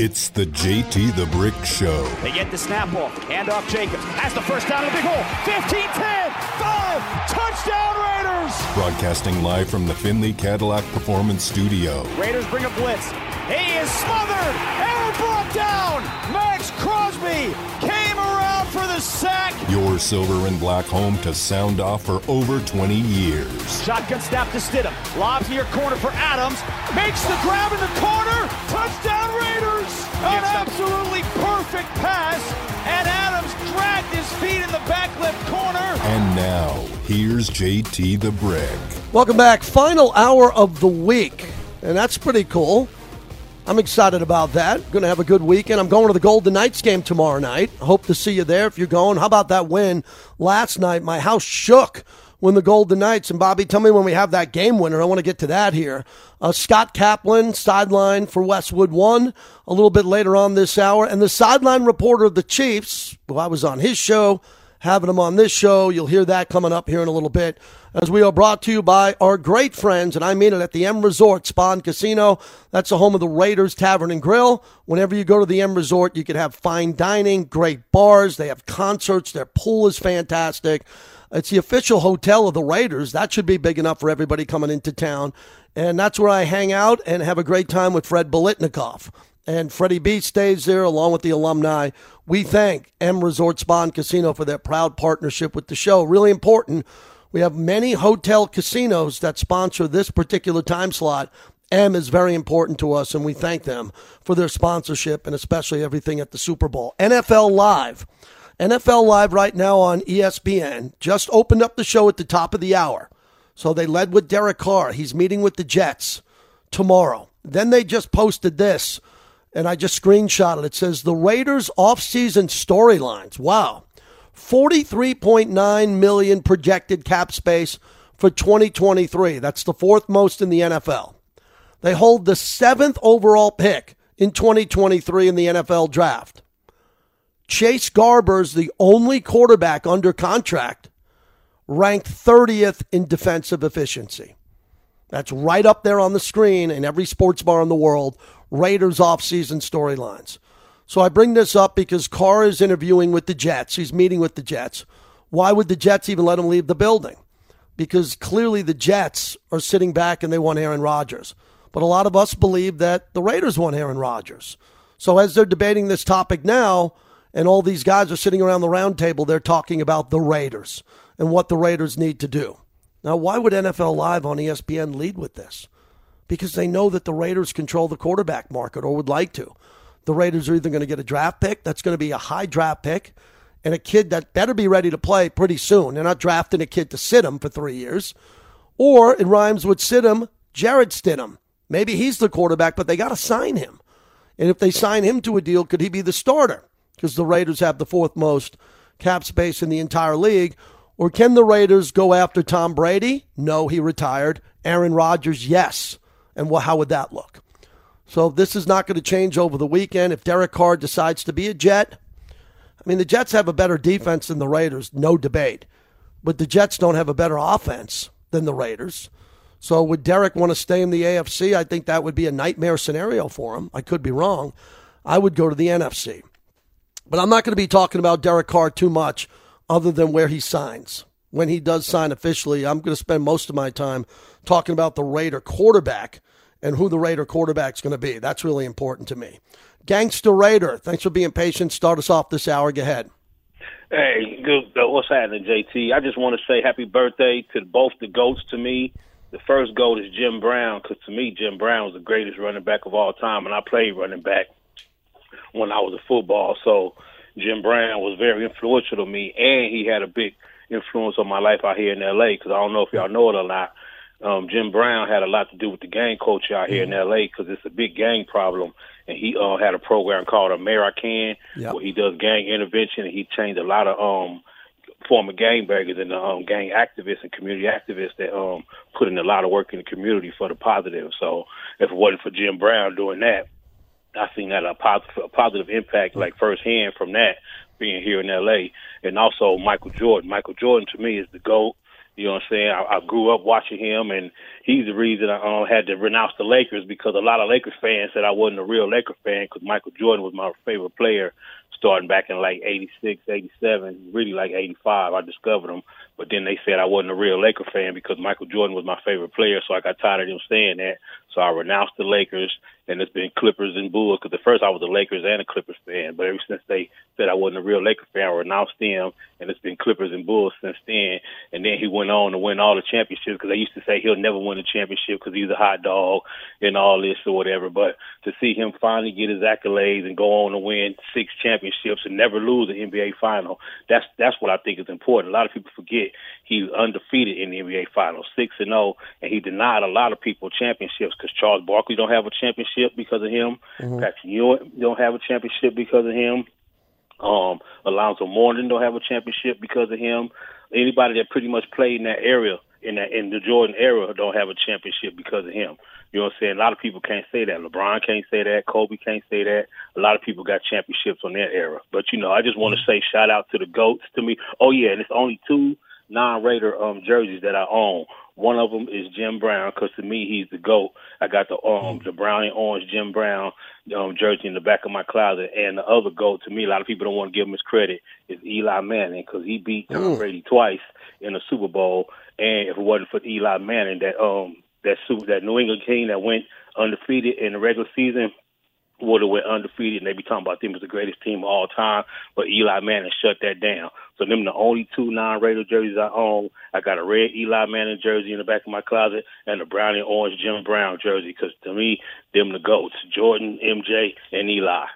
It's the JT the Brick Show. They get the snap off. Hand off Jacobs. Has the first down in the big hole. 15 10. 5. Touchdown Raiders. Broadcasting live from the Finley Cadillac Performance Studio. Raiders bring a blitz. He is smothered. Error brought down. Maxx Crosby came around for the sack. Your silver and black home to sound off for over 20 years. Shotgun snap to Stidham. Lobs near corner for Adams. Makes the grab in the corner. Touchdown Raiders. An absolutely perfect pass. And Adams dragged his feet in the back left corner. And now, here's JT the Brick. Welcome back. Final hour of the week. And that's pretty cool. I'm excited about that. Going to have a good weekend. I'm going to the Golden Knights game tomorrow night. Hope to see you there if you're going. How about that win last night? My house shook when the Golden Knights and Bobby, tell me when we have that game winner. I want to get to that here. Uh, Scott Kaplan, sideline for Westwood One, a little bit later on this hour, and the sideline reporter of the Chiefs, who I was on his show, having him on this show. You'll hear that coming up here in a little bit. As we are brought to you by our great friends, and I mean it at the M Resort Spa and Casino. That's the home of the Raiders Tavern and Grill. Whenever you go to the M Resort, you can have fine dining, great bars. They have concerts. Their pool is fantastic. It's the official hotel of the Raiders. That should be big enough for everybody coming into town. And that's where I hang out and have a great time with Fred Biletnikoff. And Freddie B stays there along with the alumni. We thank M Resort Spa and Casino for their proud partnership with the show. Really important. We have many hotel casinos that sponsor this particular time slot. M is very important to us, and we thank them for their sponsorship and especially everything at the Super Bowl. NFL Live. NFL Live right now on ESPN just opened up the show at the top of the hour. So they led with Derek Carr. He's meeting with the Jets tomorrow. Then they just posted this, and I just screenshotted it. It says the Raiders offseason storylines. Wow. 43.9 million projected cap space for 2023. That's the fourth most in the NFL. They hold the seventh overall pick in 2023 in the NFL draft. Chase Garbers the only quarterback under contract ranked 30th in defensive efficiency. That's right up there on the screen in every sports bar in the world. Raiders offseason storylines. So I bring this up because Carr is interviewing with the Jets. He's meeting with the Jets. Why would the Jets even let him leave the building? Because clearly the Jets are sitting back and they want Aaron Rodgers. But a lot of us believe that the Raiders want Aaron Rodgers. So as they're debating this topic now, and all these guys are sitting around the round table, they're talking about the Raiders and what the Raiders need to do. Now, why would NFL Live on ESPN lead with this? Because they know that the Raiders control the quarterback market or would like to the Raiders are either going to get a draft pick that's going to be a high draft pick and a kid that better be ready to play pretty soon. They're not drafting a kid to sit him for three years. Or it rhymes with sit him, Jarrett Stidham. Maybe he's the quarterback, but they got to sign him. And if they sign him to a deal, could he be the starter? Because the Raiders have the fourth most cap space in the entire league. Or can the Raiders go after Tom Brady? No, he retired. Aaron Rodgers, yes. And well, how would that look? So this is not going to change over the weekend. If Derek Carr decides to be a Jet, I mean, the Jets have a better defense than the Raiders, no debate. But the Jets don't have a better offense than the Raiders. So would Derek want to stay in the AFC? I think that would be a nightmare scenario for him. I could be wrong. I would go to the NFC. But I'm not going to be talking about Derek Carr too much other than where he signs. When he does sign officially, I'm going to spend most of my time talking about the Raider quarterback and who the Raider quarterback's going to be. That's really important to me. Gangster Raider, thanks for being patient. Start us off this hour. Go ahead. Hey, good. Uh, what's happening, JT? I just want to say happy birthday to both the goats to me. The first goat is Jim Brown because to me, Jim Brown was the greatest running back of all time, and I played running back when I was a football. So Jim Brown was very influential to me, and he had a big influence on my life out here in L.A. Because I don't know if y'all know it or not, um, Jim Brown had a lot to do with the gang culture out here mm-hmm. in L.A. because it's a big gang problem, and he uh, had a program called Amer-I-Can yep. where he does gang intervention, and he changed a lot of um, former gang bangers and um, gang activists and community activists that um, put in a lot of work in the community for the positive. So if it wasn't for Jim Brown doing that, I seen that a positive, a positive impact like firsthand from that being here in L.A. And also Michael Jordan. Michael Jordan to me is the goat. You know what I'm saying? I, I grew up watching him, and he's the reason I um, had to renounce the Lakers because a lot of Lakers fans said I wasn't a real Laker fan because Michael Jordan was my favorite player starting back in like 86, 87, really like 85. I discovered him. But then they said I wasn't a real Laker fan because Michael Jordan was my favorite player. So I got tired of them saying that. So I renounced the Lakers, and it's been Clippers and Bulls. Because at first I was a Lakers and a Clippers fan, but ever since they said I wasn't a real Laker fan, I renounced them, and it's been Clippers and Bulls since then. And then he went on to win all the championships because they used to say he'll never win a championship because he's a hot dog and all this or whatever. But to see him finally get his accolades and go on to win six championships and never lose an NBA final, that's that's what I think is important. A lot of people forget he was undefeated in the NBA Finals, six and zero, and he denied a lot of people championships because Charles Barkley don't have a championship because of him. Mm-hmm. Patrick Ewing don't have a championship because of him. Um, Alonzo Mourning don't have a championship because of him. Anybody that pretty much played in that area in that in the Jordan era don't have a championship because of him. You know what I'm saying? A lot of people can't say that. LeBron can't say that. Kobe can't say that. A lot of people got championships on that era. But you know, I just want to say shout out to the goats to me. Oh yeah, and it's only two non-Raider um jerseys that I own. One of them is Jim Brown because to me he's the goat. I got the um the brown and orange Jim Brown um jersey in the back of my closet, and the other goat to me a lot of people don't want to give him his credit is Eli Manning because he beat Tom. Brady twice in the Super Bowl, and if it wasn't for Eli Manning, that um that super that New England team that went undefeated in the regular season would have went undefeated, and they be talking about them as the greatest team of all time. But Eli Manning shut that down. So them the only two non-Raider jerseys I own. I got a red Eli Manning jersey in the back of my closet and a brown and orange Jim Brown jersey. Because to me, them the goats: Jordan, MJ, and Eli.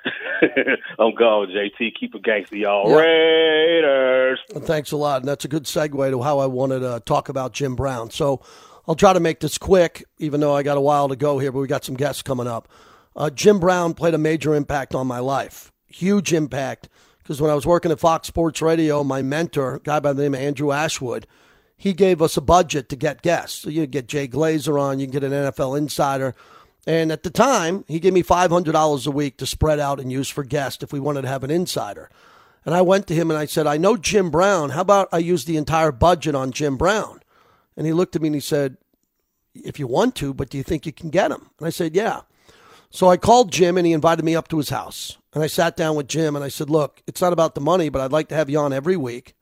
I'm gone, JT. Keep it gangster, y'all. Yeah. Raiders. Thanks a lot, and that's a good segue to how I wanted to talk about Jim Brown. So. I'll try to make this quick, even though I got a while to go here, but we got some guests coming up. Uh, Jim Brown played a major impact on my life, huge impact. Because when I was working at Fox Sports Radio, my mentor, a guy by the name of Andrew Ashwood, he gave us a budget to get guests. So you get Jay Glazer on, you can get an NFL insider. And at the time, he gave me $500 a week to spread out and use for guests if we wanted to have an insider. And I went to him and I said, I know Jim Brown. How about I use the entire budget on Jim Brown? And he looked at me and he said, If you want to, but do you think you can get him? And I said, Yeah. So I called Jim and he invited me up to his house. And I sat down with Jim and I said, Look, it's not about the money, but I'd like to have you on every week,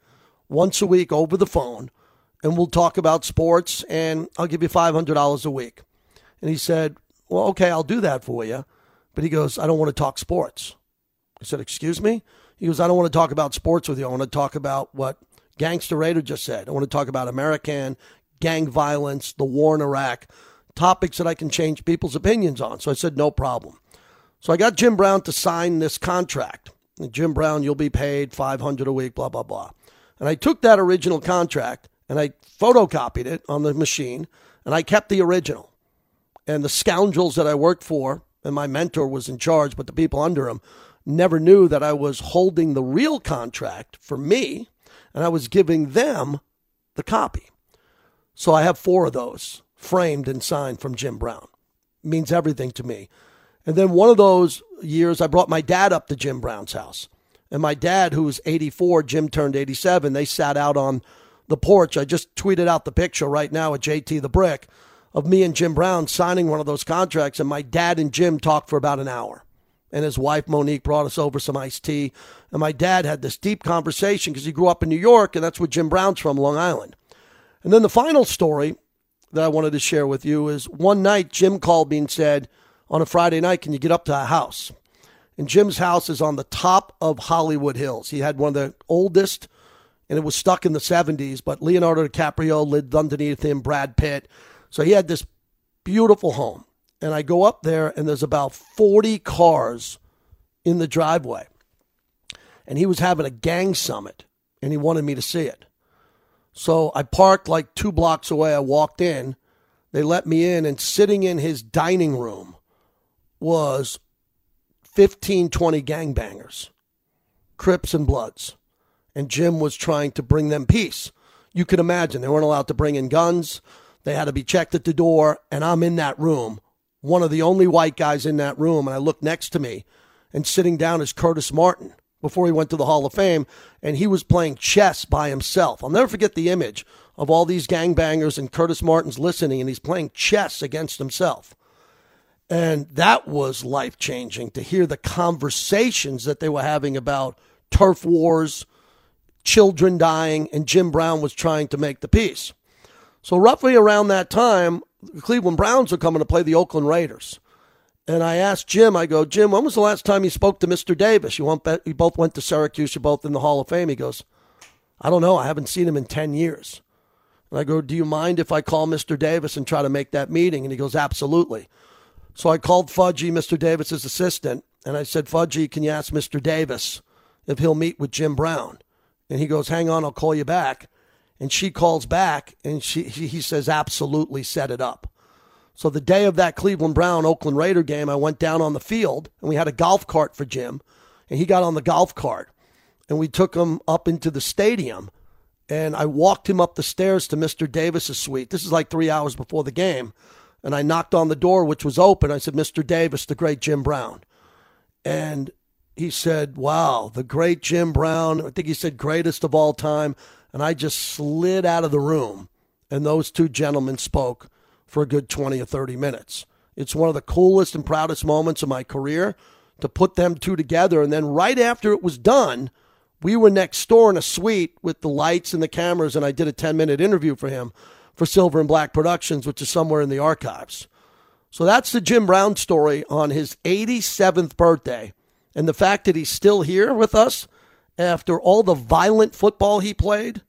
once a week over the phone, and we'll talk about sports and I'll give you $500 a week. And he said, Well, okay, I'll do that for you. But he goes, I don't want to talk sports. I said, Excuse me? He goes, I don't want to talk about sports with you. I want to talk about what Gangster Raider just said. I want to talk about American gang violence, the war in Iraq topics that I can change people's opinions on. So I said, no problem. So I got Jim Brown to sign this contract. And Jim Brown, you'll be paid 500 a week, blah, blah, blah. And I took that original contract and I photocopied it on the machine and I kept the original. And the scoundrels that I worked for, and my mentor was in charge, but the people under him never knew that I was holding the real contract for me and I was giving them the copy. So I have four of those framed and signed from Jim Brown. It means everything to me. And then one of those years, I brought my dad up to Jim Brown's house. And my dad, who was 84, Jim turned 87, they sat out on the porch. I just tweeted out the picture right now at JT the Brick of me and Jim Brown signing one of those contracts. And my dad and Jim talked for about an hour. And his wife, Monique, brought us over some iced tea. And my dad had this deep conversation because he grew up in New York, and that's where Jim Brown's from, Long Island. And then the final story that I wanted to share with you is one night Jim called me and said, on a Friday night, can you get up to our house? And Jim's house is on the top of Hollywood Hills. He had one of the oldest, and it was stuck in the 70s, but Leonardo DiCaprio lived underneath him, Brad Pitt. So he had this beautiful home. And I go up there, and there's about 40 cars in the driveway. And he was having a gang summit, and he wanted me to see it. So I parked like two blocks away. I walked in. They let me in, and sitting in his dining room was 15, 20 gangbangers, Crips and Bloods. And Jim was trying to bring them peace. You can imagine they weren't allowed to bring in guns. They had to be checked at the door. And I'm in that room, one of the only white guys in that room. And I look next to me, and sitting down is Curtis Martin before he went to the Hall of Fame, and he was playing chess by himself. I'll never forget the image of all these gangbangers and Curtis Martin's listening and he's playing chess against himself. And that was life changing to hear the conversations that they were having about turf wars, children dying, and Jim Brown was trying to make the peace. So, roughly around that time, the Cleveland Browns are coming to play the Oakland Raiders. And I asked Jim, I go, Jim, when was the last time you spoke to Mr. Davis? You, you both went to Syracuse, you're both in the Hall of Fame. He goes, I don't know. I haven't seen him in 10 years. And I go, Do you mind if I call Mr. Davis and try to make that meeting? And he goes, Absolutely. So I called Fudgy, Mr. Davis's assistant, and I said, Fudgy, can you ask Mr. Davis if he'll meet with Jim Brown? And he goes, Hang on, I'll call you back. And she calls back and she, he says, Absolutely, set it up. So the day of that Cleveland Brown Oakland Raider game, I went down on the field and we had a golf cart for Jim, and he got on the golf cart, and we took him up into the stadium, and I walked him up the stairs to Mr. Davis's suite. This is like three hours before the game, and I knocked on the door, which was open. I said, "Mr. Davis, the great Jim Brown," and he said, "Wow, the great Jim Brown." I think he said greatest of all time, and I just slid out of the room, and those two gentlemen spoke for a good 20 or 30 minutes. It's one of the coolest and proudest moments of my career to put them two together. And then right after it was done, we were next door in a suite with the lights and the cameras, and I did a 10 minute interview for him for Silver and Black Productions, which is somewhere in the archives. So that's the Jim Brown story on his 87th birthday. And the fact that he's still here with us after all the violent football he played,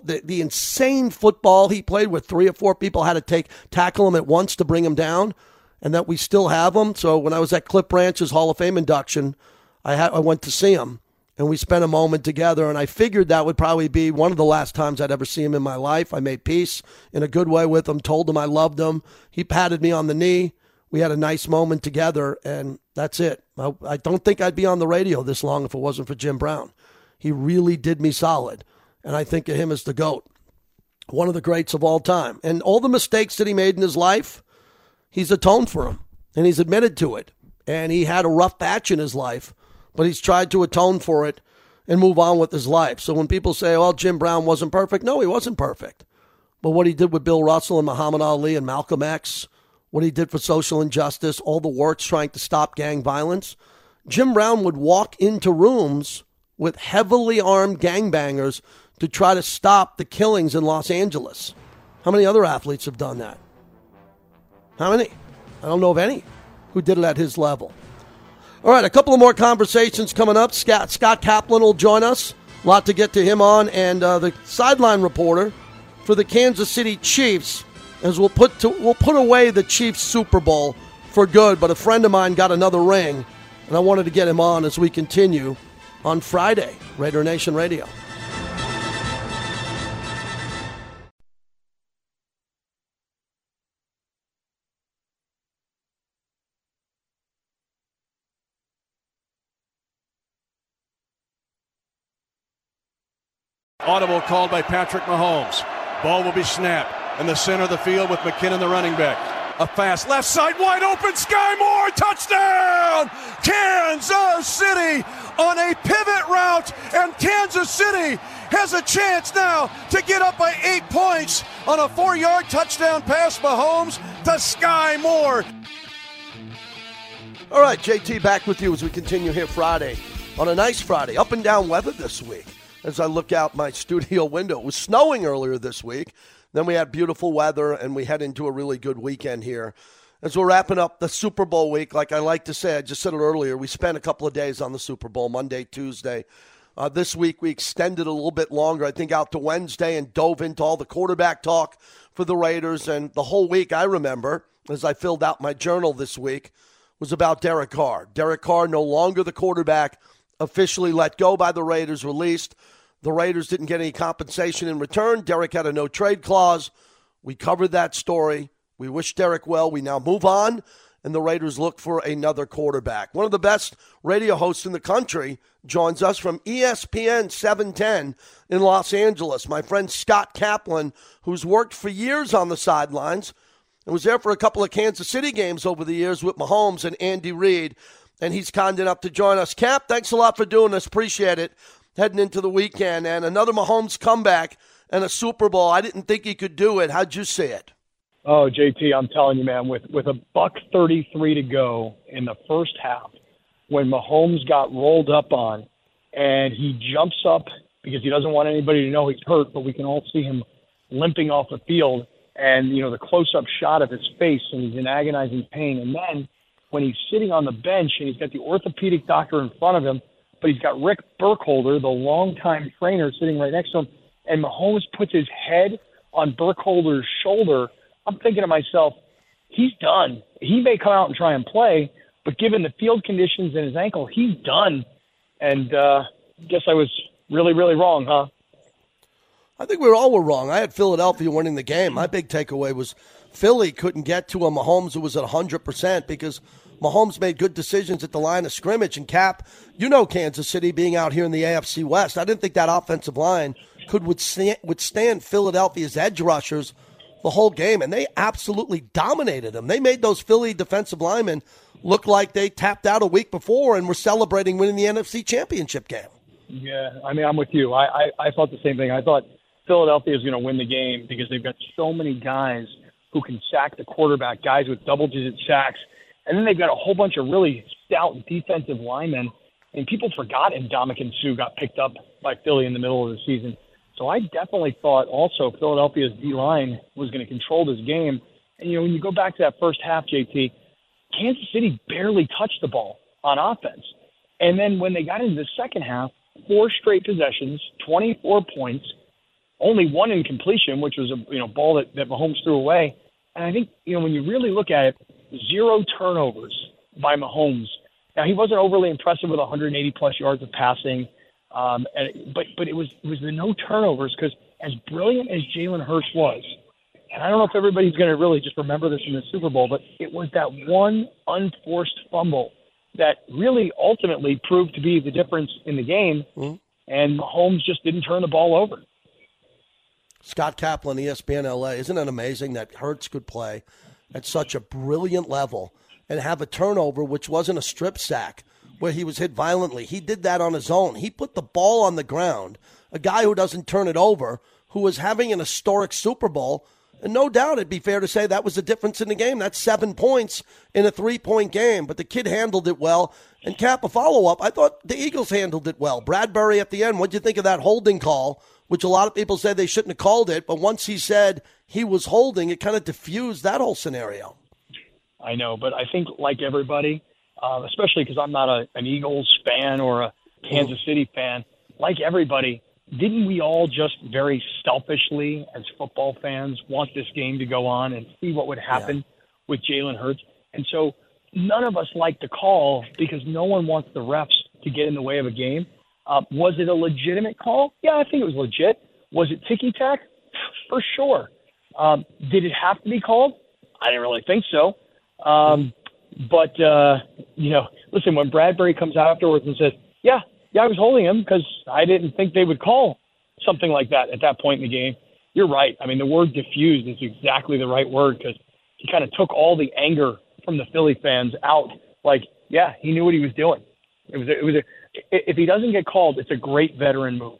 the, the insane football he played where three or four people had to take tackle him at once to bring him down and that we still have him. So when I was at Cliff Branch's Hall of Fame induction, I had I went to see him and we spent a moment together and I figured that would probably be one of the last times I'd ever see him in my life. I made peace in a good way with him, told him I loved him. He patted me on the knee. We had a nice moment together and that's it. I, I don't think I'd be on the radio this long if it wasn't for Jim Brown. He really did me solid and I think of him as the GOAT, one of the greats of all time. And all the mistakes that he made in his life, he's atoned for them, and he's admitted to it. And he had a rough patch in his life, but he's tried to atone for it and move on with his life. So when people say, well, Jim Brown wasn't perfect, no, he wasn't perfect. But what he did with Bill Russell and Muhammad Ali and Malcolm X, what he did for social injustice, all the works trying to stop gang violence, Jim Brown would walk into rooms with heavily armed gangbangers to try to stop the killings in Los Angeles. How many other athletes have done that? How many? I don't know of any who did it at his level. All right, a couple of more conversations coming up. Scott, Scott Kaplan will join us. A lot to get to him on, and uh, the sideline reporter for the Kansas City Chiefs, as we'll put to, we'll put away the Chiefs Super Bowl for good. But a friend of mine got another ring, and I wanted to get him on as we continue on Friday, Raider Nation Radio. Audible called by Patrick Mahomes. Ball will be snapped in the center of the field with McKinnon, the running back. A fast left side, wide open. Skyy Moore, touchdown! Kansas City on a pivot route, and Kansas City has a chance now to get up by eight points on a four yard touchdown pass. Mahomes to Skyy Moore. All right, JT, back with you as we continue here Friday on a nice Friday. Up and down weather this week as I look out my studio window. It was snowing earlier this week. Then we had beautiful weather, and we head into a really good weekend here. As we're wrapping up the Super Bowl week, like I like to say, I just said it earlier, we spent a couple of days on the Super Bowl, Monday, Tuesday. Uh, this week, we extended a little bit longer, I think, out to Wednesday and dove into all the quarterback talk for the Raiders. And the whole week, I remember, as I filled out my journal this week, was about Derek Carr. Derek Carr, no longer the quarterback, officially let go by the Raiders, released. The Raiders didn't get any compensation in return. Derek had a no trade clause. We covered that story. We wish Derek well. We now move on, and the Raiders look for another quarterback. One of the best radio hosts in the country joins us from ESPN 710 in Los Angeles. My friend Scott Kaplan, who's worked for years on the sidelines and was there for a couple of Kansas City games over the years with Mahomes and Andy Reid. And he's kind enough to join us. Cap, thanks a lot for doing this. Appreciate it. Heading into the weekend and another Mahomes comeback and a Super Bowl. I didn't think he could do it. How'd you see it? Oh, JT, I'm telling you, man, with with a buck 33 to go in the first half, when Mahomes got rolled up on, and he jumps up because he doesn't want anybody to know he's hurt, but we can all see him limping off the field, and you know the close-up shot of his face, and he's in agonizing pain, and then when he's sitting on the bench and he's got the orthopedic doctor in front of him, but he's got Rick Burkholder, the longtime trainer, sitting right next to him, and Mahomes puts his head on Burkholder's shoulder. I'm thinking to myself, he's done. He may come out and try and play, but given the field conditions and his ankle, he's done. And uh, guess I was really, really wrong, huh? I think we all were wrong. I had Philadelphia winning the game. My big takeaway was Philly couldn't get to a Mahomes who was at 100% because Mahomes made good decisions at the line of scrimmage. And Cap, you know Kansas City being out here in the AFC West. I didn't think that offensive line could withstand, Philadelphia's edge rushers the whole game, and they absolutely dominated them. They made those Philly defensive linemen look like they tapped out a week before and were celebrating winning the NFC Championship game. Yeah, I mean, I'm with you. I, I, I thought the same thing. I thought Philadelphia is going to win the game because they've got so many guys who can sack the quarterback, guys with double digit sacks. And then they've got a whole bunch of really stout defensive linemen. And people forgot Ndamukong Suh got picked up by Philly in the middle of the season. So I definitely thought also Philadelphia's D line was going to control this game. And, you know, when you go back to that first half, JT, Kansas City barely touched the ball on offense. And then when they got into the second half, four straight possessions, 24 points, only one incompletion, which was a you know ball that, that Mahomes threw away. And I think you know when you really look at it, zero turnovers by Mahomes. Now he wasn't overly impressive with 180 plus yards of passing, um, and, but but it was it was the no turnovers because as brilliant as Jalen Hurts was, and I don't know if everybody's going to really just remember this in the Super Bowl, but it was that one unforced fumble that really ultimately proved to be the difference in the game. Mm-hmm. And Mahomes just didn't turn the ball over. Scott Kaplan, ESPN LA. Isn't it amazing that Hurts could play at such a brilliant level and have a turnover, which wasn't a strip sack where he was hit violently? He did that on his own. He put the ball on the ground. A guy who doesn't turn it over, who was having an historic Super Bowl and no doubt it'd be fair to say that was the difference in the game. That's seven points in a three point game, but the kid handled it well. And Cap, a follow up, I thought the Eagles handled it well. Bradberry at the end, what'd you think of that holding call, which a lot of people said they shouldn't have called it, but once he said he was holding, it kind of diffused that whole scenario. I know, but I think like everybody, uh, especially because I'm not a, an Eagles fan or a Kansas City fan, like everybody, didn't we all just very selfishly, as football fans, want this game to go on and see what would happen yeah. with Jalen Hurts? And so none of us like the call because no one wants the refs to get in the way of a game. Uh, was it a legitimate call? Yeah, I think it was legit. Was it ticky tack? For sure. Um, did it have to be called? I didn't really think so. Um, but, uh, you know, listen, when Bradberry comes out afterwards and says, yeah, yeah, I was holding him because I didn't think they would call something like that at that point in the game. You're right. I mean, the word diffused is exactly the right word because he kind of took all the anger from the Philly fans out. Like, yeah, he knew what he was doing. It was, a, it was a, if he doesn't get called, it's a great veteran move.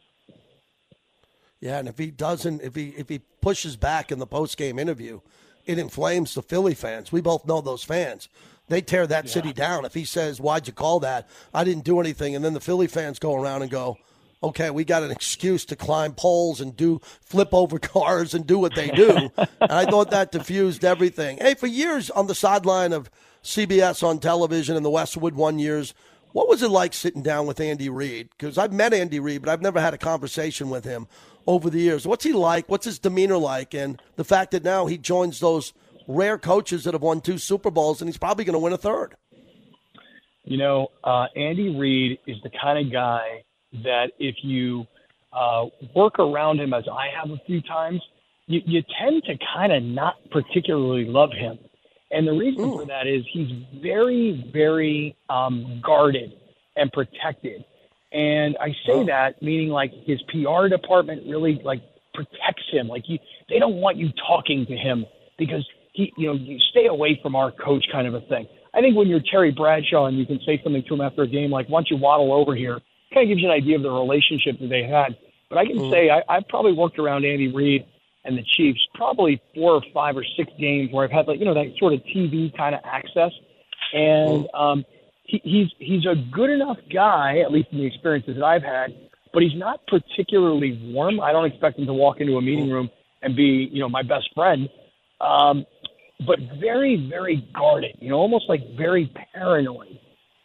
Yeah, and if he doesn't, if he if he pushes back in the post game interview, it inflames the Philly fans. We both know those fans they tear that yeah. city down. If he says, "Why'd you call that? I didn't do anything," and then the Philly fans go around and go, "Okay, we got an excuse to climb poles and do flip over cars and do what they do." and I thought that diffused everything. Hey, for years on the sideline of CBS on television in the Westwood One years, what was it like sitting down with Andy Reid? Because I've met Andy Reid, but I've never had a conversation with him over the years. What's he like? What's his demeanor like? And the fact that now he joins those rare coaches that have won two Super Bowls, and he's probably going to win a third. You know, uh, Andy Reid is the kind of guy that if you uh, work around him, as I have a few times, you, you tend to kind of not particularly love him. And the reason Ooh. for that is he's very, very um, guarded and protected. And I say oh. that meaning like his PR department really like protects him. Like you, they don't want you talking to him because he, you know, you stay away from our coach kind of a thing. I think when you're Terry Bradshaw and you can say something to him after a game like, "Why don't you waddle over here?" Kind of gives you an idea of the relationship that they had. But I can mm-hmm. say I, I've probably worked around Andy Reid and the Chiefs probably four or five or six games where I've had like you know that sort of TV kind of access, and mm-hmm. um, he, he's he's a good enough guy at least in the experiences that I've had, but he's not particularly warm. I don't expect him to walk into a meeting room and be you know my best friend. Um, but very, very guarded, you know, almost like very paranoid.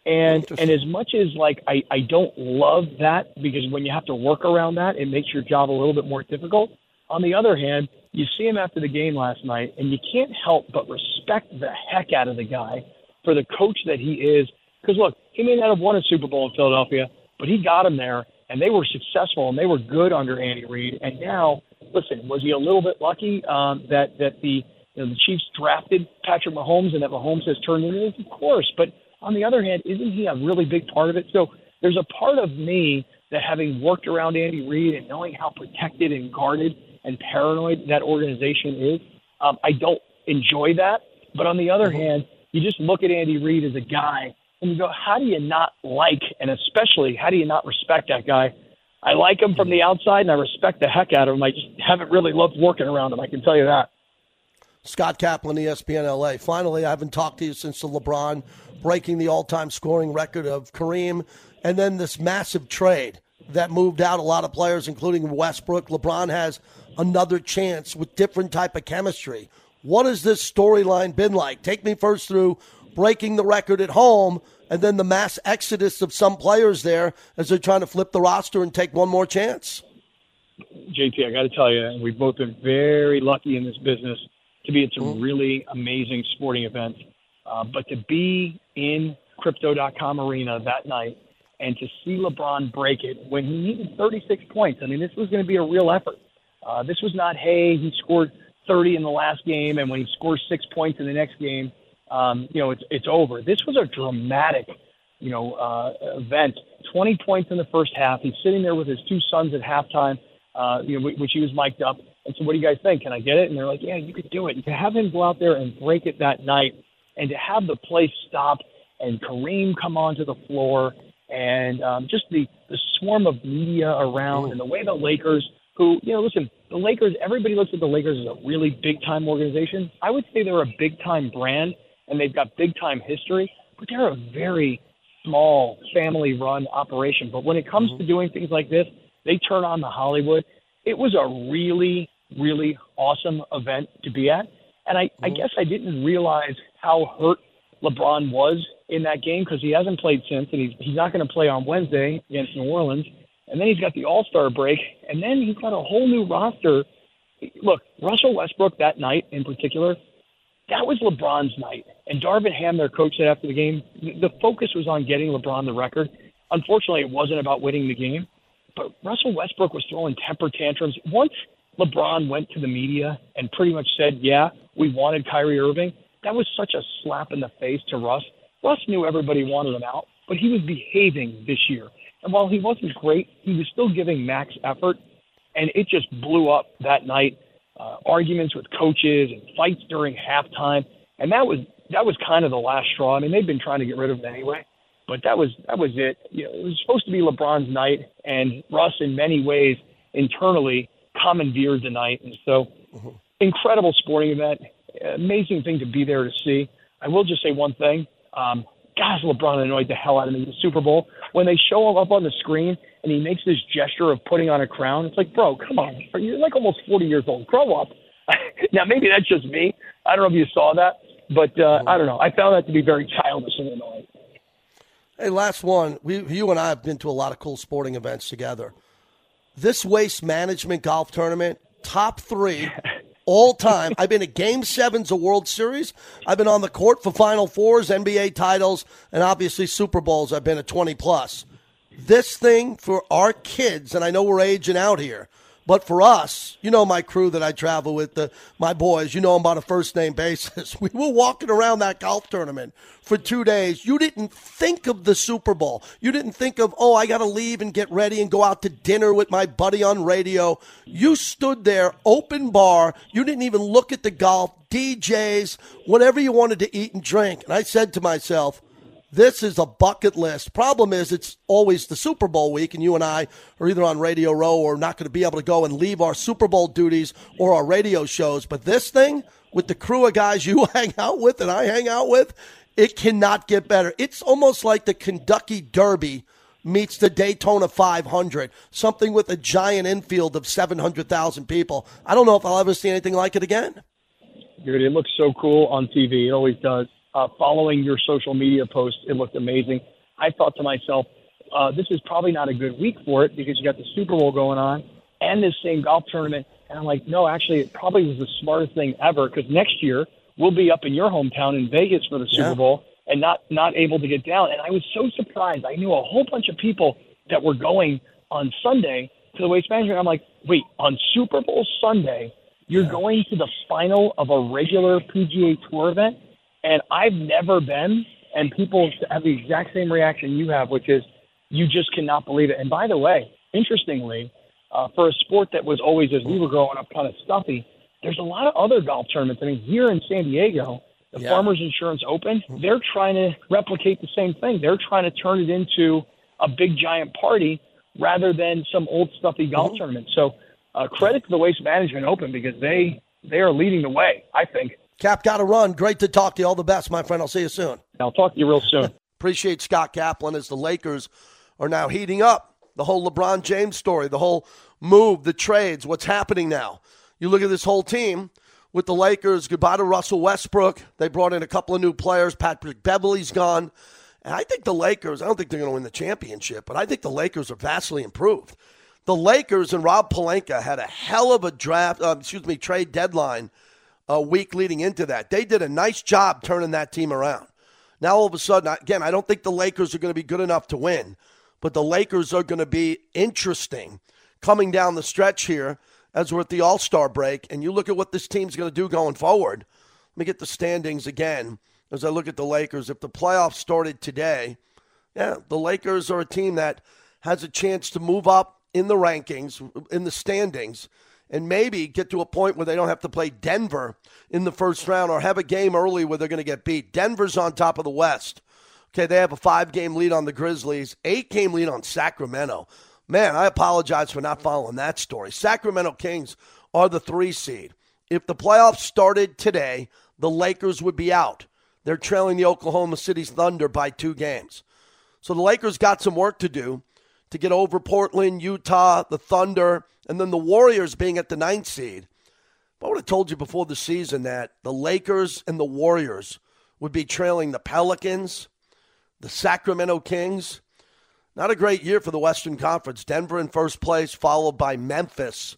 And and as much as like I, I don't love that because when you have to work around that, it makes your job a little bit more difficult. On the other hand, you see him after the game last night, and you can't help but respect the heck out of the guy for the coach that he is. Because look, he may not have won a Super Bowl in Philadelphia, but he got him there, and they were successful and they were good under Andy Reid. And now, listen, was he a little bit lucky um, that that the you know, the Chiefs drafted Patrick Mahomes and that Mahomes has turned into this, of course. But on the other hand, isn't he a really big part of it? So there's a part of me that having worked around Andy Reid and knowing how protected and guarded and paranoid that organization is, um, I don't enjoy that. But on the other mm-hmm. hand, you just look at Andy Reid as a guy and you go, how do you not like, and especially how do you not respect that guy? I like him from the outside and I respect the heck out of him. I just haven't really loved working around him. I can tell you that. Scott Kaplan, ESPN LA. Finally, I haven't talked to you since the LeBron breaking the all time scoring record of Kareem, and then this massive trade that moved out a lot of players, including Westbrook. LeBron has another chance with different type of chemistry. What has this storyline been like? Take me first through breaking the record at home and then the mass exodus of some players there as they're trying to flip the roster and take one more chance. JT, I got to tell you, we've both been very lucky in this business to be at some mm-hmm. really amazing sporting events. Uh, but to be in crypto.com arena that night and to see LeBron break it when he needed 36 points, I mean, this was going to be a real effort. Uh, this was not, hey, he scored 30 in the last game, and when he scores six points in the next game, um, you know, it's, it's over. This was a dramatic, you know, uh, event. 20 points in the first half. He's sitting there with his two sons at halftime, uh, you know, which he was mic'd up. And so, what do you guys think? Can I get it? And they're like, yeah, you could do it. And to have him go out there and break it that night, and to have the place stop and Kareem come onto the floor, and um, just the the swarm of media around, and the way the Lakers, who you know, listen, the Lakers. Everybody looks at the Lakers as a really big time organization. I would say they're a big time brand, and they've got big time history, but they're a very small family run operation. But when it comes mm-hmm. to doing things like this, they turn on the Hollywood. It was a really really awesome event to be at. And I, mm-hmm. I guess I didn't realize how hurt LeBron was in that game because he hasn't played since, and he's, he's not going to play on Wednesday against New Orleans. And then he's got the All Star break, and then he's got a whole new roster. Look, Russell Westbrook that night in particular, that was LeBron's night. And Darvin Ham, their coach, said after the game, the focus was on getting LeBron the record. Unfortunately, it wasn't about winning the game. But Russell Westbrook was throwing temper tantrums. Once LeBron went to the media and pretty much said, yeah, we wanted Kyrie Irving, that was such a slap in the face to Russ. Russ knew everybody wanted him out, but he was behaving this year. And while he wasn't great, he was still giving max effort, and it just blew up that night. Uh, arguments with coaches and fights during halftime, and that was that was kind of the last straw. I mean, they've been trying to get rid of him anyway, but that was that was it. You know, it was supposed to be LeBron's night, and Russ, in many ways, internally commandeered the night. And so, mm-hmm. incredible sporting event. Amazing thing to be there to see. I will just say one thing. Um, gosh, LeBron annoyed the hell out of me in the Super Bowl. When they show him up on the screen and he makes this gesture of putting on a crown, it's like, bro, come on. You're like almost 40 years old. Grow up. now, maybe that's just me. I don't know if you saw that, but uh. I don't know. I found that to be very childish and annoying. Hey, last one. We, you and I have been to a lot of cool sporting events together this waste management golf tournament, top three all time. I've been at Game Sevens of World Series. I've been on the court for Final Fours, NBA titles, and obviously Super Bowls. I've been at 20 plus. This thing for our kids, and I know we're aging out here, but for us, you know my crew that I travel with, the, my boys, you know them on a first name basis. We were walking around that golf tournament for two days. You didn't think of the Super Bowl. You didn't think of, oh, I got to leave and get ready and go out to dinner with my buddy on radio. You stood there, open bar. You didn't even look at the golf, DJs, whatever you wanted to eat and drink. And I said to myself, This is a bucket list. Problem is, it's always the Super Bowl week, and you and I are either on Radio Row or not going to be able to go and leave our Super Bowl duties or our radio shows. But this thing, with the crew of guys you hang out with and I hang out with, it cannot get better. It's almost like the Kentucky Derby meets the Daytona 500, something with a giant infield of 700,000 people. I don't know if I'll ever see anything like it again. Dude, it looks so cool on TV. It always does. Uh, following your social media posts, it looked amazing. I thought to myself, uh, this is probably not a good week for it because you got the Super Bowl going on and this same golf tournament. And I'm like, no, actually, it probably was the smartest thing ever because next year we'll be up in your hometown in Vegas for the Super yeah. Bowl and not not able to get down. And I was so surprised. I knew a whole bunch of people that were going on Sunday to the Waste Management. I'm like, wait, on Super Bowl Sunday, you're yeah. going to the final of a regular PGA Tour event? And I've never been, and people have the exact same reaction you have, which is you just cannot believe it. And by the way, interestingly, uh, for a sport that was always, as we were growing up, kind of stuffy, there's a lot of other golf tournaments. I mean, here in San Diego, the yeah. Farmers Insurance Open, they're trying to replicate the same thing. They're trying to turn it into a big giant party rather than some old stuffy golf mm-hmm. tournament. So, uh, credit to the Waste Management Open because they they are leading the way. I think. Cap, got to run. Great to talk to you. All the best, my friend. I'll see you soon. I'll talk to you real soon. Appreciate Scott Kaplan as the Lakers are now heating up. The whole LeBron James story, the whole move, the trades, what's happening now. You look at this whole team with the Lakers. Goodbye to Russell Westbrook. They brought in a couple of new players. Patrick Beverley's gone. And I think the Lakers, I don't think they're going to win the championship, but I think the Lakers are vastly improved. The Lakers and Rob Pelinka had a hell of a draft, uh, excuse me, trade deadline a week leading into that. They did a nice job turning that team around. Now, all of a sudden, again, I don't think the Lakers are going to be good enough to win, but the Lakers are going to be interesting coming down the stretch here as we're at the All Star break. And you look at what this team's going to do going forward. Let me get the standings again as I look at the Lakers. If the playoffs started today, yeah, the Lakers are a team that has a chance to move up in the rankings, in the standings and maybe get to a point where they don't have to play Denver in the first round or have a game early where they're going to get beat. Denver's on top of the West. Okay, they have a five game lead on the Grizzlies, eight game lead on Sacramento. Man, I apologize for not following that story. Sacramento Kings are the three seed. If the playoffs started today, the Lakers would be out. They're trailing the Oklahoma City Thunder by two games. So the Lakers got some work to do to get over Portland, Utah, the Thunder, and then the Warriors being at the ninth seed. I would have told you before the season that the Lakers and the Warriors would be trailing the Pelicans, the Sacramento Kings. Not a great year for the Western Conference. Denver in first place, followed by Memphis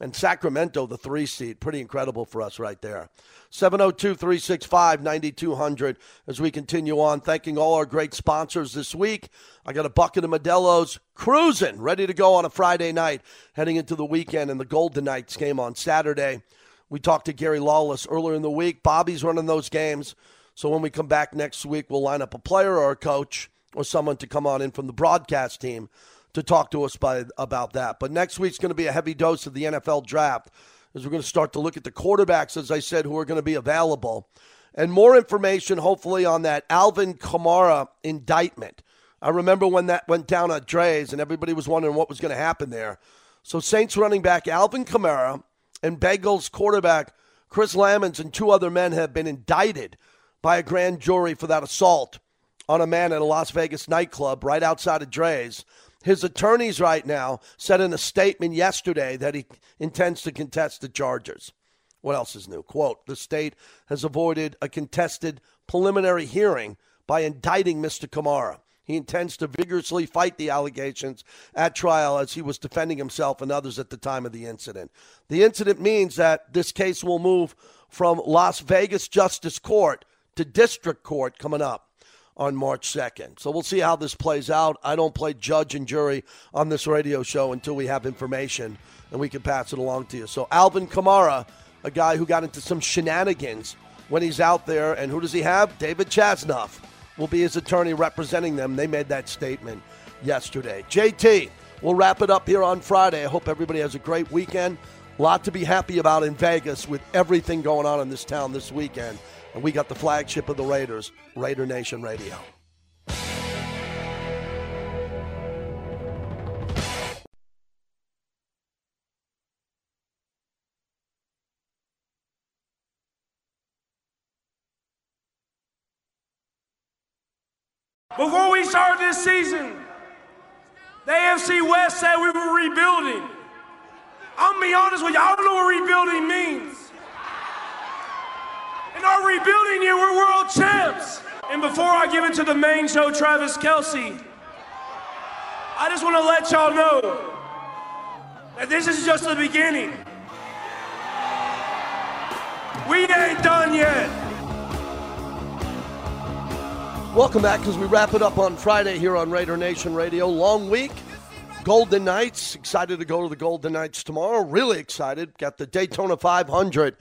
and Sacramento, the three seed. Pretty incredible for us right there. 702 365 9200 as we continue on. Thanking all our great sponsors this week. I got a bucket of Modelo's cruising, ready to go on a Friday night, heading into the weekend and the Golden Knights game on Saturday. We talked to Gary Lawless earlier in the week. Bobby's running those games. So when we come back next week, we'll line up a player or a coach or someone to come on in from the broadcast team to talk to us by, about that. But next week's going to be a heavy dose of the NFL draft as we're going to start to look at the quarterbacks, as I said, who are going to be available. And more information, hopefully, on that Alvin Kamara indictment. I remember when that went down at Drai's and everybody was wondering what was going to happen there. So, Saints running back Alvin Kamara and Bengals quarterback Chris Lammons and two other men have been indicted by a grand jury for that assault on a man at a Las Vegas nightclub right outside of Drai's. His attorneys right now said in a statement yesterday that he intends to contest the charges. What else is new? Quote The state has avoided a contested preliminary hearing by indicting Mr. Kamara. He intends to vigorously fight the allegations at trial as he was defending himself and others at the time of the incident. The incident means that this case will move from Las Vegas Justice Court to District Court coming up on March 2nd. So we'll see how this plays out. I don't play judge and jury on this radio show until we have information and we can pass it along to you. So Alvin Kamara, a guy who got into some shenanigans when he's out there, and who does he have? David Chesnoff will be his attorney representing them. They made that statement yesterday. JT, we'll wrap it up here on Friday. I hope everybody has a great weekend. A lot to be happy about in Vegas with everything going on in this town this weekend. And we got the flagship of the Raiders, Raider Nation Radio. Before we started this season, the AFC West said we were rebuilding. I'm gonna be honest with you, I don't know what rebuilding means. In our rebuilding year, we're world champs. And before I give it to the main show, Travis Kelce, I just want to let y'all know that this is just the beginning. We ain't done yet. Welcome back as we wrap it up on Friday here on Raider Nation Radio. Long week. Golden Knights. Excited to go to the Golden Knights tomorrow. Really excited. Got the Daytona 500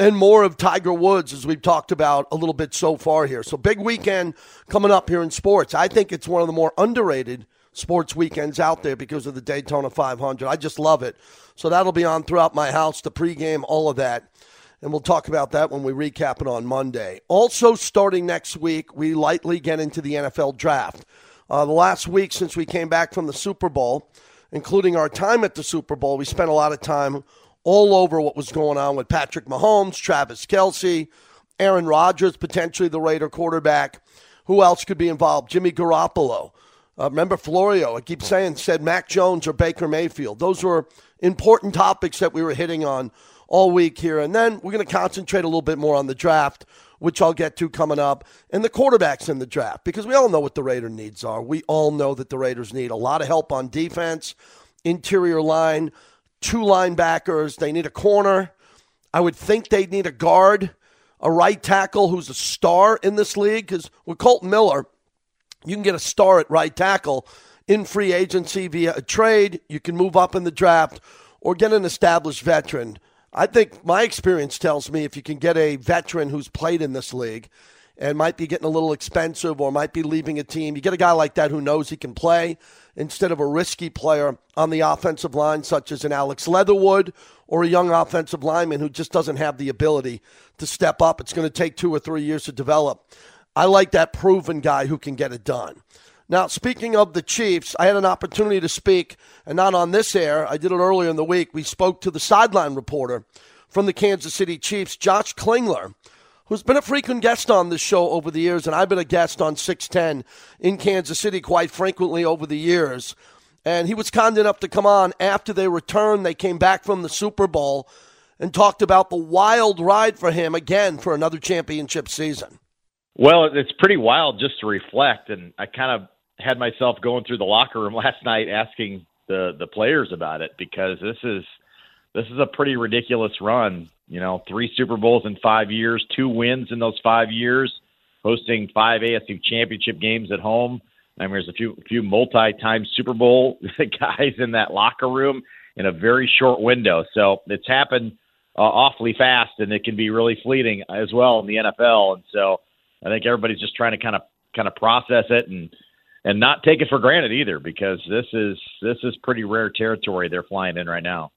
and more of Tiger Woods as we've talked about a little bit so far here. So big weekend coming up here in sports. I think it's one of the more underrated sports weekends out there because of the Daytona 500. I just love it. So that'll be on throughout my house, the pregame, all of that. And we'll talk about that when we recap it on Monday. Also, starting next week, we lightly get into the NFL draft. Uh, the last week since we came back from the Super Bowl, including our time at the Super Bowl, we spent a lot of time all over what was going on with Patrick Mahomes, Travis Kelce, Aaron Rodgers, potentially the Raider quarterback. Who else could be involved? Jimmy Garoppolo. Uh, remember Florio, I keep saying, said Mac Jones or Baker Mayfield. Those were important topics that we were hitting on all week here. And then we're going to concentrate a little bit more on the draft, which I'll get to coming up, and the quarterbacks in the draft, because we all know what the Raider needs are. We all know that the Raiders need a lot of help on defense, interior line two linebackers. They need a corner. I would think they'd need a guard, a right tackle who's a star in this league. Because with Kolton Miller, you can get a star at right tackle in free agency via a trade. You can move up in the draft or get an established veteran. I think my experience tells me if you can get a veteran who's played in this league and might be getting a little expensive or might be leaving a team, you get a guy like that who knows he can play instead of a risky player on the offensive line, such as an Alex Leatherwood or a young offensive lineman who just doesn't have the ability to step up. It's going to take two or three years to develop. I like that proven guy who can get it done. Now, speaking of the Chiefs, I had an opportunity to speak, and not on this air. I did it earlier in the week. We spoke to the sideline reporter from the Kansas City Chiefs, Josh Klingler, who's been a frequent guest on this show over the years, and I've been a guest on 610 in Kansas City quite frequently over the years. And he was kind enough to come on after they returned. They came back from the Super Bowl and talked about the wild ride for him again for another championship season. Well, it's pretty wild just to reflect. And I kind of had myself going through the locker room last night asking the, the players about it because this is this is a pretty ridiculous run you know, three Super Bowls in five years, two wins in those five years, hosting five AFC championship games at home. I mean, there's a few few multi-time Super Bowl guys in that locker room in a very short window. So it's happened uh, awfully fast, and it can be really fleeting as well in the NFL. And so I think everybody's just trying to kind of kind of process it and and not take it for granted either, because this is this is pretty rare territory they're flying in right now.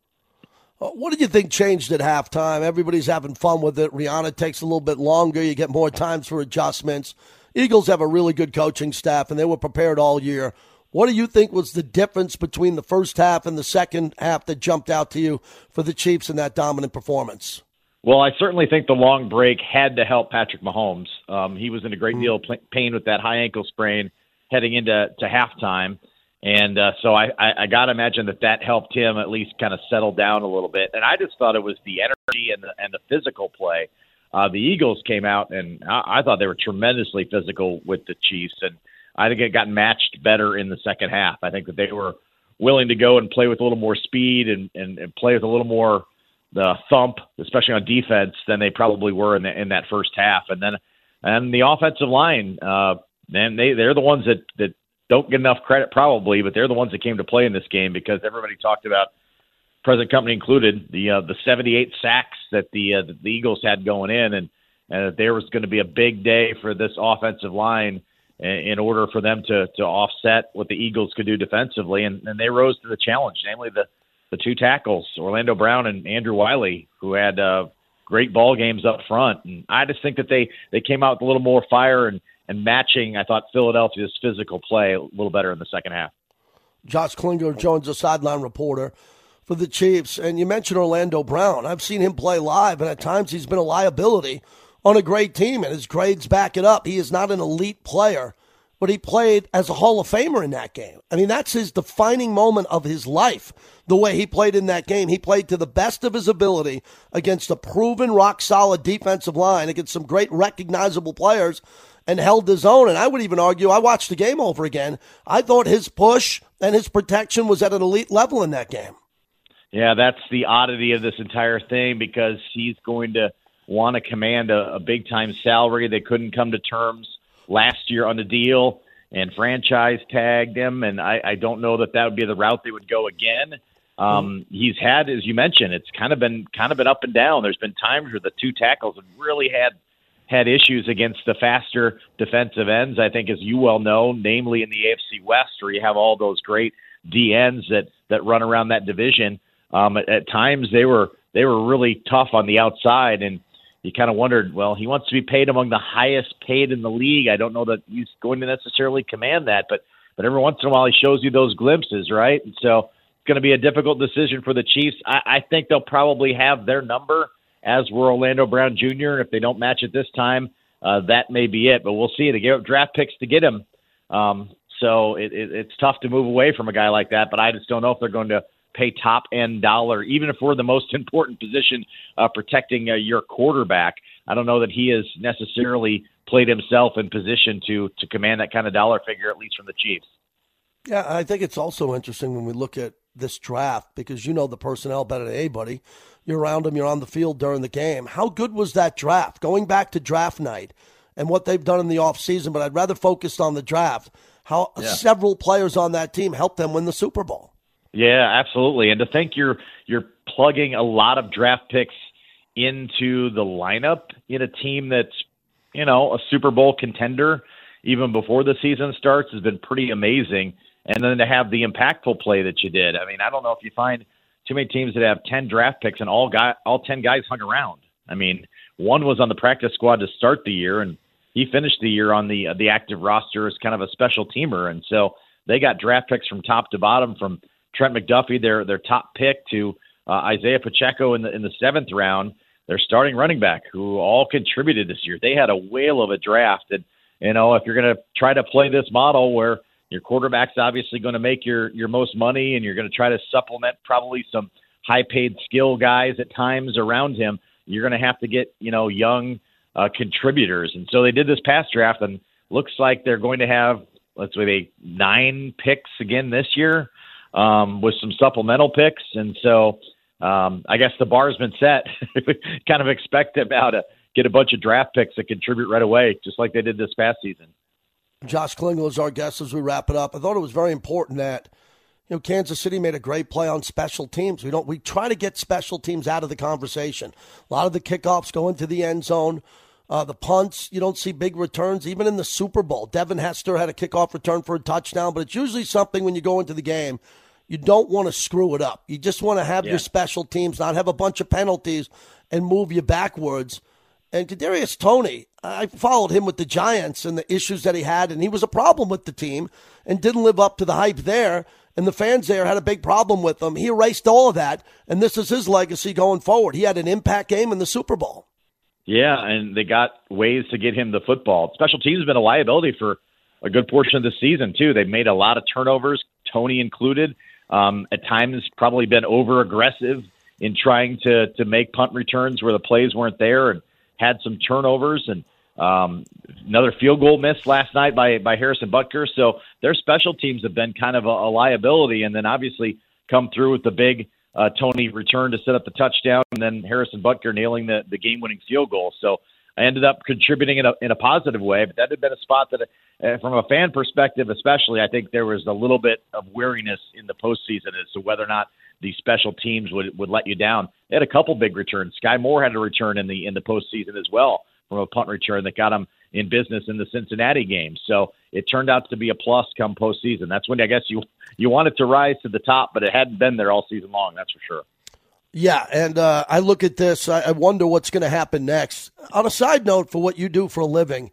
Uh, what did you think changed at halftime? Everybody's having fun with it. Rihanna takes a little bit longer. You get more times for adjustments. Eagles have a really good coaching staff, and they were prepared all year. What do you think was the difference between the first half and the second half that jumped out to you for the Chiefs in that dominant performance? Well, I certainly think the long break had to help Patrick Mahomes. Um, he was in a great deal of pain with that high ankle sprain heading into to halftime. And uh, so I, I, I got to imagine that that helped him at least kind of settle down a little bit. And I just thought it was the energy and the, and the physical play. Uh, the Eagles came out, and I, I thought they were tremendously physical with the Chiefs. And I think it got matched better in the second half. I think that they were willing to go and play with a little more speed and, and, and play with a little more the thump, especially on defense, than they probably were in, the, in that first half. And then and the offensive line, uh, man, they they're the ones that that don't get enough credit probably, but they're the ones that came to play in this game because everybody talked about present company included the uh, the 78 sacks that the uh, the Eagles had going in, and and that there was going to be a big day for this offensive line in, in order for them to to offset what the Eagles could do defensively, and, and they rose to the challenge, namely the the two tackles, Orlando Brown and Andrew Wylie, who had uh, great ball games up front, and I just think that they they came out with a little more fire and and matching, I thought, Philadelphia's physical play a little better in the second half. Josh Klingler joins a sideline reporter for the Chiefs. And you mentioned Orlando Brown. I've seen him play live, and at times he's been a liability on a great team, and his grades back it up. He is not an elite player but he played as a Hall of Famer in that game. I mean, that's his defining moment of his life, the way he played in that game. He played to the best of his ability against a proven, rock solid defensive line, against some great, recognizable players, and held his own. And I would even argue, I watched the game over again. I thought his push and his protection was at an elite level in that game. Yeah, that's the oddity of this entire thing because he's going to want to command a, a big time salary. They couldn't come to terms last year on the deal and franchise tagged him. And I, I don't know that that would be the route they would go again. Um, he's had, as you mentioned, it's kind of been kind of been up and down. There's been times where the two tackles have really had had issues against the faster defensive ends. I think, as you well know, namely in the AFC West, where you have all those great DNs that that run around that division. Um, at, at times, they were they were really tough on the outside, and you kind of wondered, well, he wants to be paid among the highest paid in the league. I don't know that he's going to necessarily command that, but but every once in a while he shows you those glimpses, right? And so it's going to be a difficult decision for the Chiefs. I, I think they'll probably have their number as were Orlando Brown Jr. And If they don't match it this time, uh, that may be it. But we'll see. They gave up draft picks to get him, um, so it, it, it's tough to move away from a guy like that. But I just don't know if they're going to pay top end dollar, even if we're the most important position uh, protecting uh, your quarterback. I don't know that he has necessarily played himself in position to to command that kind of dollar figure, at least from the Chiefs. Yeah, I think it's also interesting when we look at this draft because you know the personnel better than anybody. You're around them, you're on the field during the game. How good was that draft? Going back to draft night and what they've done in the offseason, but I'd rather focus on the draft. How yeah. several players on that team helped them win the Super Bowl. Yeah, absolutely. And to think you're you're plugging a lot of draft picks into the lineup in a team that's, you know, a Super Bowl contender even before the season starts has been pretty amazing. And then to have the impactful play that you did. I mean, I don't know if you find too many teams that have 10 draft picks and all guy all 10 guys hung around. I mean, one was on the practice squad to start the year and he finished the year on the uh, the active roster as kind of a special teamer and so they got draft picks from top to bottom from Trent McDuffie, their their top pick, to uh, Isaiah Pacheco in the in the seventh round. Their starting running back, who all contributed this year. They had a whale of a draft, and you know if you're going to try to play this model where your quarterback's obviously going to make your your most money, and you're going to try to supplement probably some high paid skill guys at times around him, you're going to have to get you know young uh, contributors. And so they did this past draft, and looks like they're going to have let's say nine picks again this year um, with some supplemental picks, and so um, I guess the bar's been set. kind of expect them now to get a bunch of draft picks that contribute right away, just like they did this past season. Josh Klingler is our guest as we wrap it up. I thought it was very important that you know Kansas City made a great play on special teams. We don't we try to get special teams out of the conversation. A lot of the kickoffs go into the end zone. Uh, the punts, you don't see big returns, even in the Super Bowl. Devin Hester had a kickoff return for a touchdown, but it's usually something when you go into the game you don't want to screw it up. You just want to have yeah. your special teams not have a bunch of penalties and move you backwards. And Kadarius Toney, I followed him with the Giants and the issues that he had, and he was a problem with the team and didn't live up to the hype there. And the fans there had a big problem with him. He erased all of that, and this is his legacy going forward. He had an impact game in the Super Bowl. Yeah, and they got ways to get him the football. Special teams have been a liability for a good portion of the season too. They've made a lot of turnovers, Toney included um, at times probably been over aggressive in trying to to make punt returns where the plays weren't there and had some turnovers and um, another field goal miss last night by by Harrison Butker. So their special teams have been kind of a, a liability, and then obviously come through with the big uh, Toney return to set up the touchdown, and then Harrison Butker nailing the the game winning field goal. So I ended up contributing in a in a positive way, but that had been a spot that uh, from a fan perspective, especially, I think there was a little bit of weariness in the postseason as to whether or not the special teams would would let you down. They had a couple big returns. Skyy Moore had a return in the in the postseason as well from a punt return that got him in business in the Cincinnati game. So it turned out to be a plus come postseason. That's when I guess you you wanted to rise to the top, but it hadn't been there all season long. That's for sure. Yeah, and uh, I look at this. I, I wonder what's going to happen next. On a side note, for what you do for a living,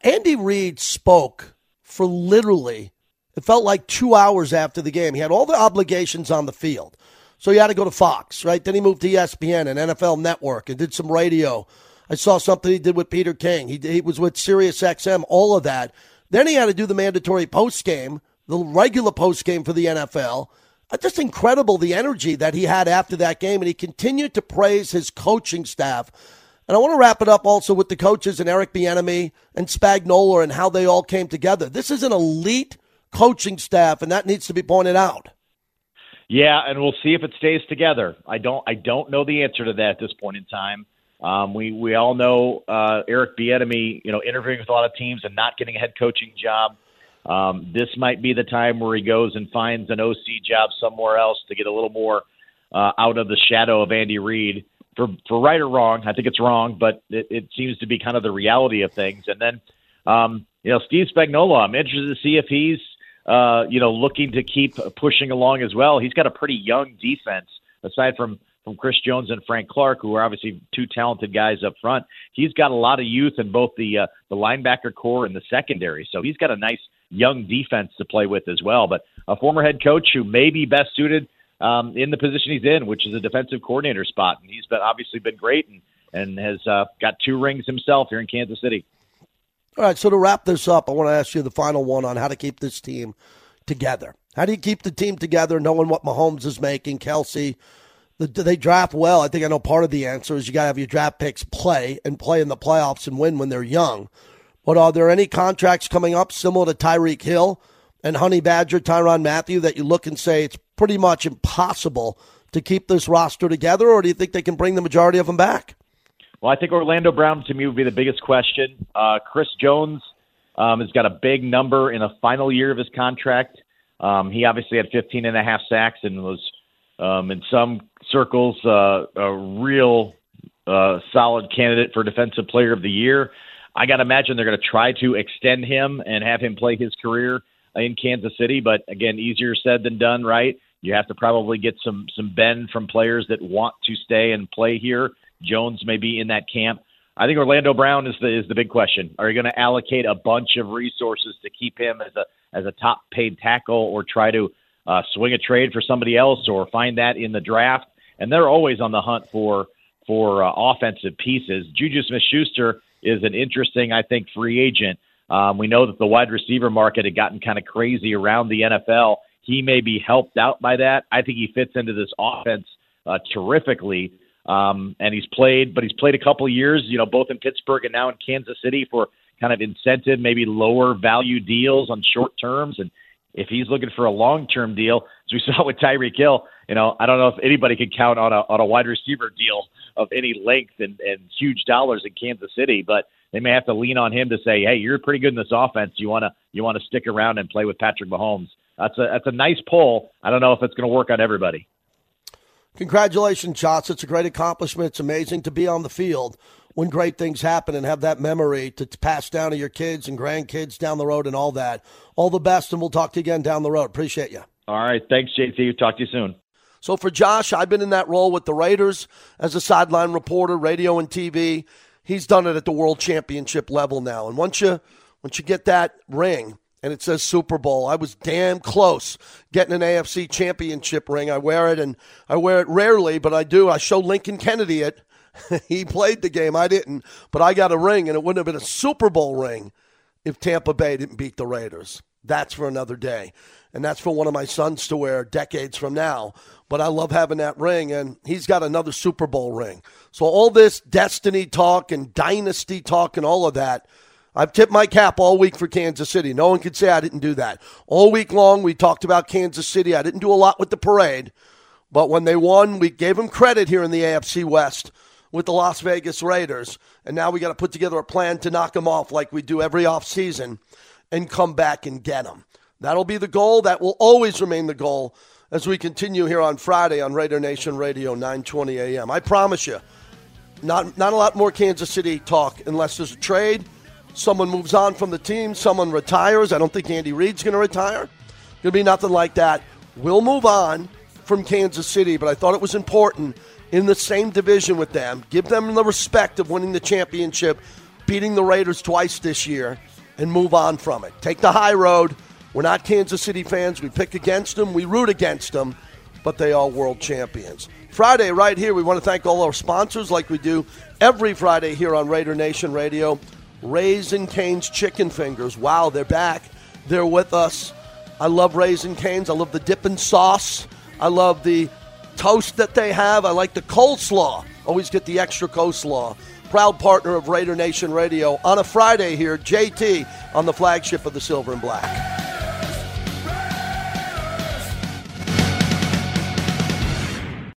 Andy Reid spoke for literally, it felt like two hours after the game. He had all the obligations on the field. So he had to go to Fox, right? Then he moved to ESPN and NFL Network and did some radio. I saw something he did with Peter King. He, he was with Sirius XM, all of that. Then he had to do the mandatory post game, the regular post game for the NFL. Uh, just incredible the energy that he had after that game, and he continued to praise his coaching staff. And I want to wrap it up also with the coaches and Eric Bieniemy and Spagnuolo and how they all came together. This is an elite coaching staff, and that needs to be pointed out. Yeah, and we'll see if it stays together. I don't I don't know the answer to that at this point in time. Um, we we all know uh, Eric Bieniemy, you know, interviewing with a lot of teams and not getting a head coaching job. Um, this might be the time where he goes and finds an OC job somewhere else to get a little more uh, out of the shadow of Andy Reid. For for right or wrong, I think it's wrong, but it, it seems to be kind of the reality of things. And then, um, you know, Steve Spagnuolo, I'm interested to see if he's uh, you know, looking to keep pushing along as well. He's got a pretty young defense aside from from Chris Jones and Frank Clark, who are obviously two talented guys up front. He's got a lot of youth in both the uh, the linebacker corps and the secondary, so he's got a nice young defense to play with as well. But a former head coach who may be best suited um, in the position he's in, which is a defensive coordinator spot, and he's been obviously been great and and has uh, got two rings himself here in Kansas City. All right, so to wrap this up, I want to ask you the final one on how to keep this team together. How do you keep the team together, knowing what Mahomes is making, Kelce? Do they draft well? I think I know part of the answer is you got to have your draft picks play and play in the playoffs and win when they're young. But are there any contracts coming up similar to Tyreek Hill and Honey Badger, Tyrann Mathieu that you look and say it's pretty much impossible to keep this roster together, or do you think they can bring the majority of them back? Well, I think Orlando Brown to me would be the biggest question. Uh, Chris Jones um, has got a big number in the final year of his contract. Um, he obviously had 15 and a half sacks and was, um, in some circles, uh, a real uh, solid candidate for Defensive Player of the Year. I got to imagine they're going to try to extend him and have him play his career in Kansas City. But again, easier said than done, right? You have to probably get some some bend from players that want to stay and play here. Jones may be in that camp. I think Orlando Brown is the is the big question. Are you going to allocate a bunch of resources to keep him as a as a top paid tackle, or try to uh, swing a trade for somebody else, or find that in the draft? And they're always on the hunt for for uh, offensive pieces. Juju Smith-Schuster is an interesting, I think, free agent. Um, we know that the wide receiver market had gotten kind of crazy around the NFL. He may be helped out by that. I think he fits into this offense uh, terrifically. Um, and he's played, but he's played a couple years, you know, both in Pittsburgh and now in Kansas City for kind of incentive, maybe lower value deals on short terms. And if he's looking for a long term deal, as we saw with Tyreek Hill, you know, I don't know if anybody could count on a on a wide receiver deal of any length and, and huge dollars in Kansas City, but they may have to lean on him to say, Hey, you're pretty good in this offense. You wanna you wanna stick around and play with Patrick Mahomes. That's a that's a nice pull. I don't know if it's gonna work on everybody. Congratulations, Shots. It's a great accomplishment. It's amazing to be on the field when great things happen and have that memory to pass down to your kids and grandkids down the road and all that. All the best, and we'll talk to you again down the road. Appreciate you. All right. Thanks, JT. Talk to you soon. So for Josh, I've been in that role with the Raiders as a sideline reporter, radio and TV. He's done it at the world championship level now. And once you once you get that ring, and it says Super Bowl. I was damn close getting an AFC championship ring. I wear it and I wear it rarely, but I do. I show Lincoln Kennedy it. he played the game. I didn't, but I got a ring, and it wouldn't have been a Super Bowl ring if Tampa Bay didn't beat the Raiders. That's for another day. And that's for one of my sons to wear decades from now. But I love having that ring, and he's got another Super Bowl ring. So all this destiny talk and dynasty talk and all of that – I've tipped my cap all week for Kansas City. No one could say I didn't do that. All week long, we talked about Kansas City. I didn't do a lot with the parade, but when they won, we gave them credit here in the AFC West with the Las Vegas Raiders. And now we got to put together a plan to knock them off like we do every offseason and come back and get them. That'll be the goal. That will always remain the goal as we continue here on Friday on Raider Nation Radio, 920 a.m. I promise you, not, not a lot more Kansas City talk unless there's a trade – someone moves on from the team, someone retires. I don't think Andy Reid's going to retire. Going to be nothing like that. We'll move on from Kansas City, but I thought it was important in the same division with them. Give them the respect of winning the championship, beating the Raiders twice this year, and move on from it. Take the high road. We're not Kansas City fans. We pick against them, we root against them, but they are world champions. Friday, right here, we want to thank all our sponsors like we do every Friday here on Raider Nation Radio. Raising Cane's chicken fingers. Wow, they're back. They're with us. I love Raising Cane's. I love the dipping sauce. I love the toast that they have. I like the coleslaw. Always get the extra coleslaw. Proud partner of Raider Nation Radio on a Friday here, JT on the flagship of the Silver and Black.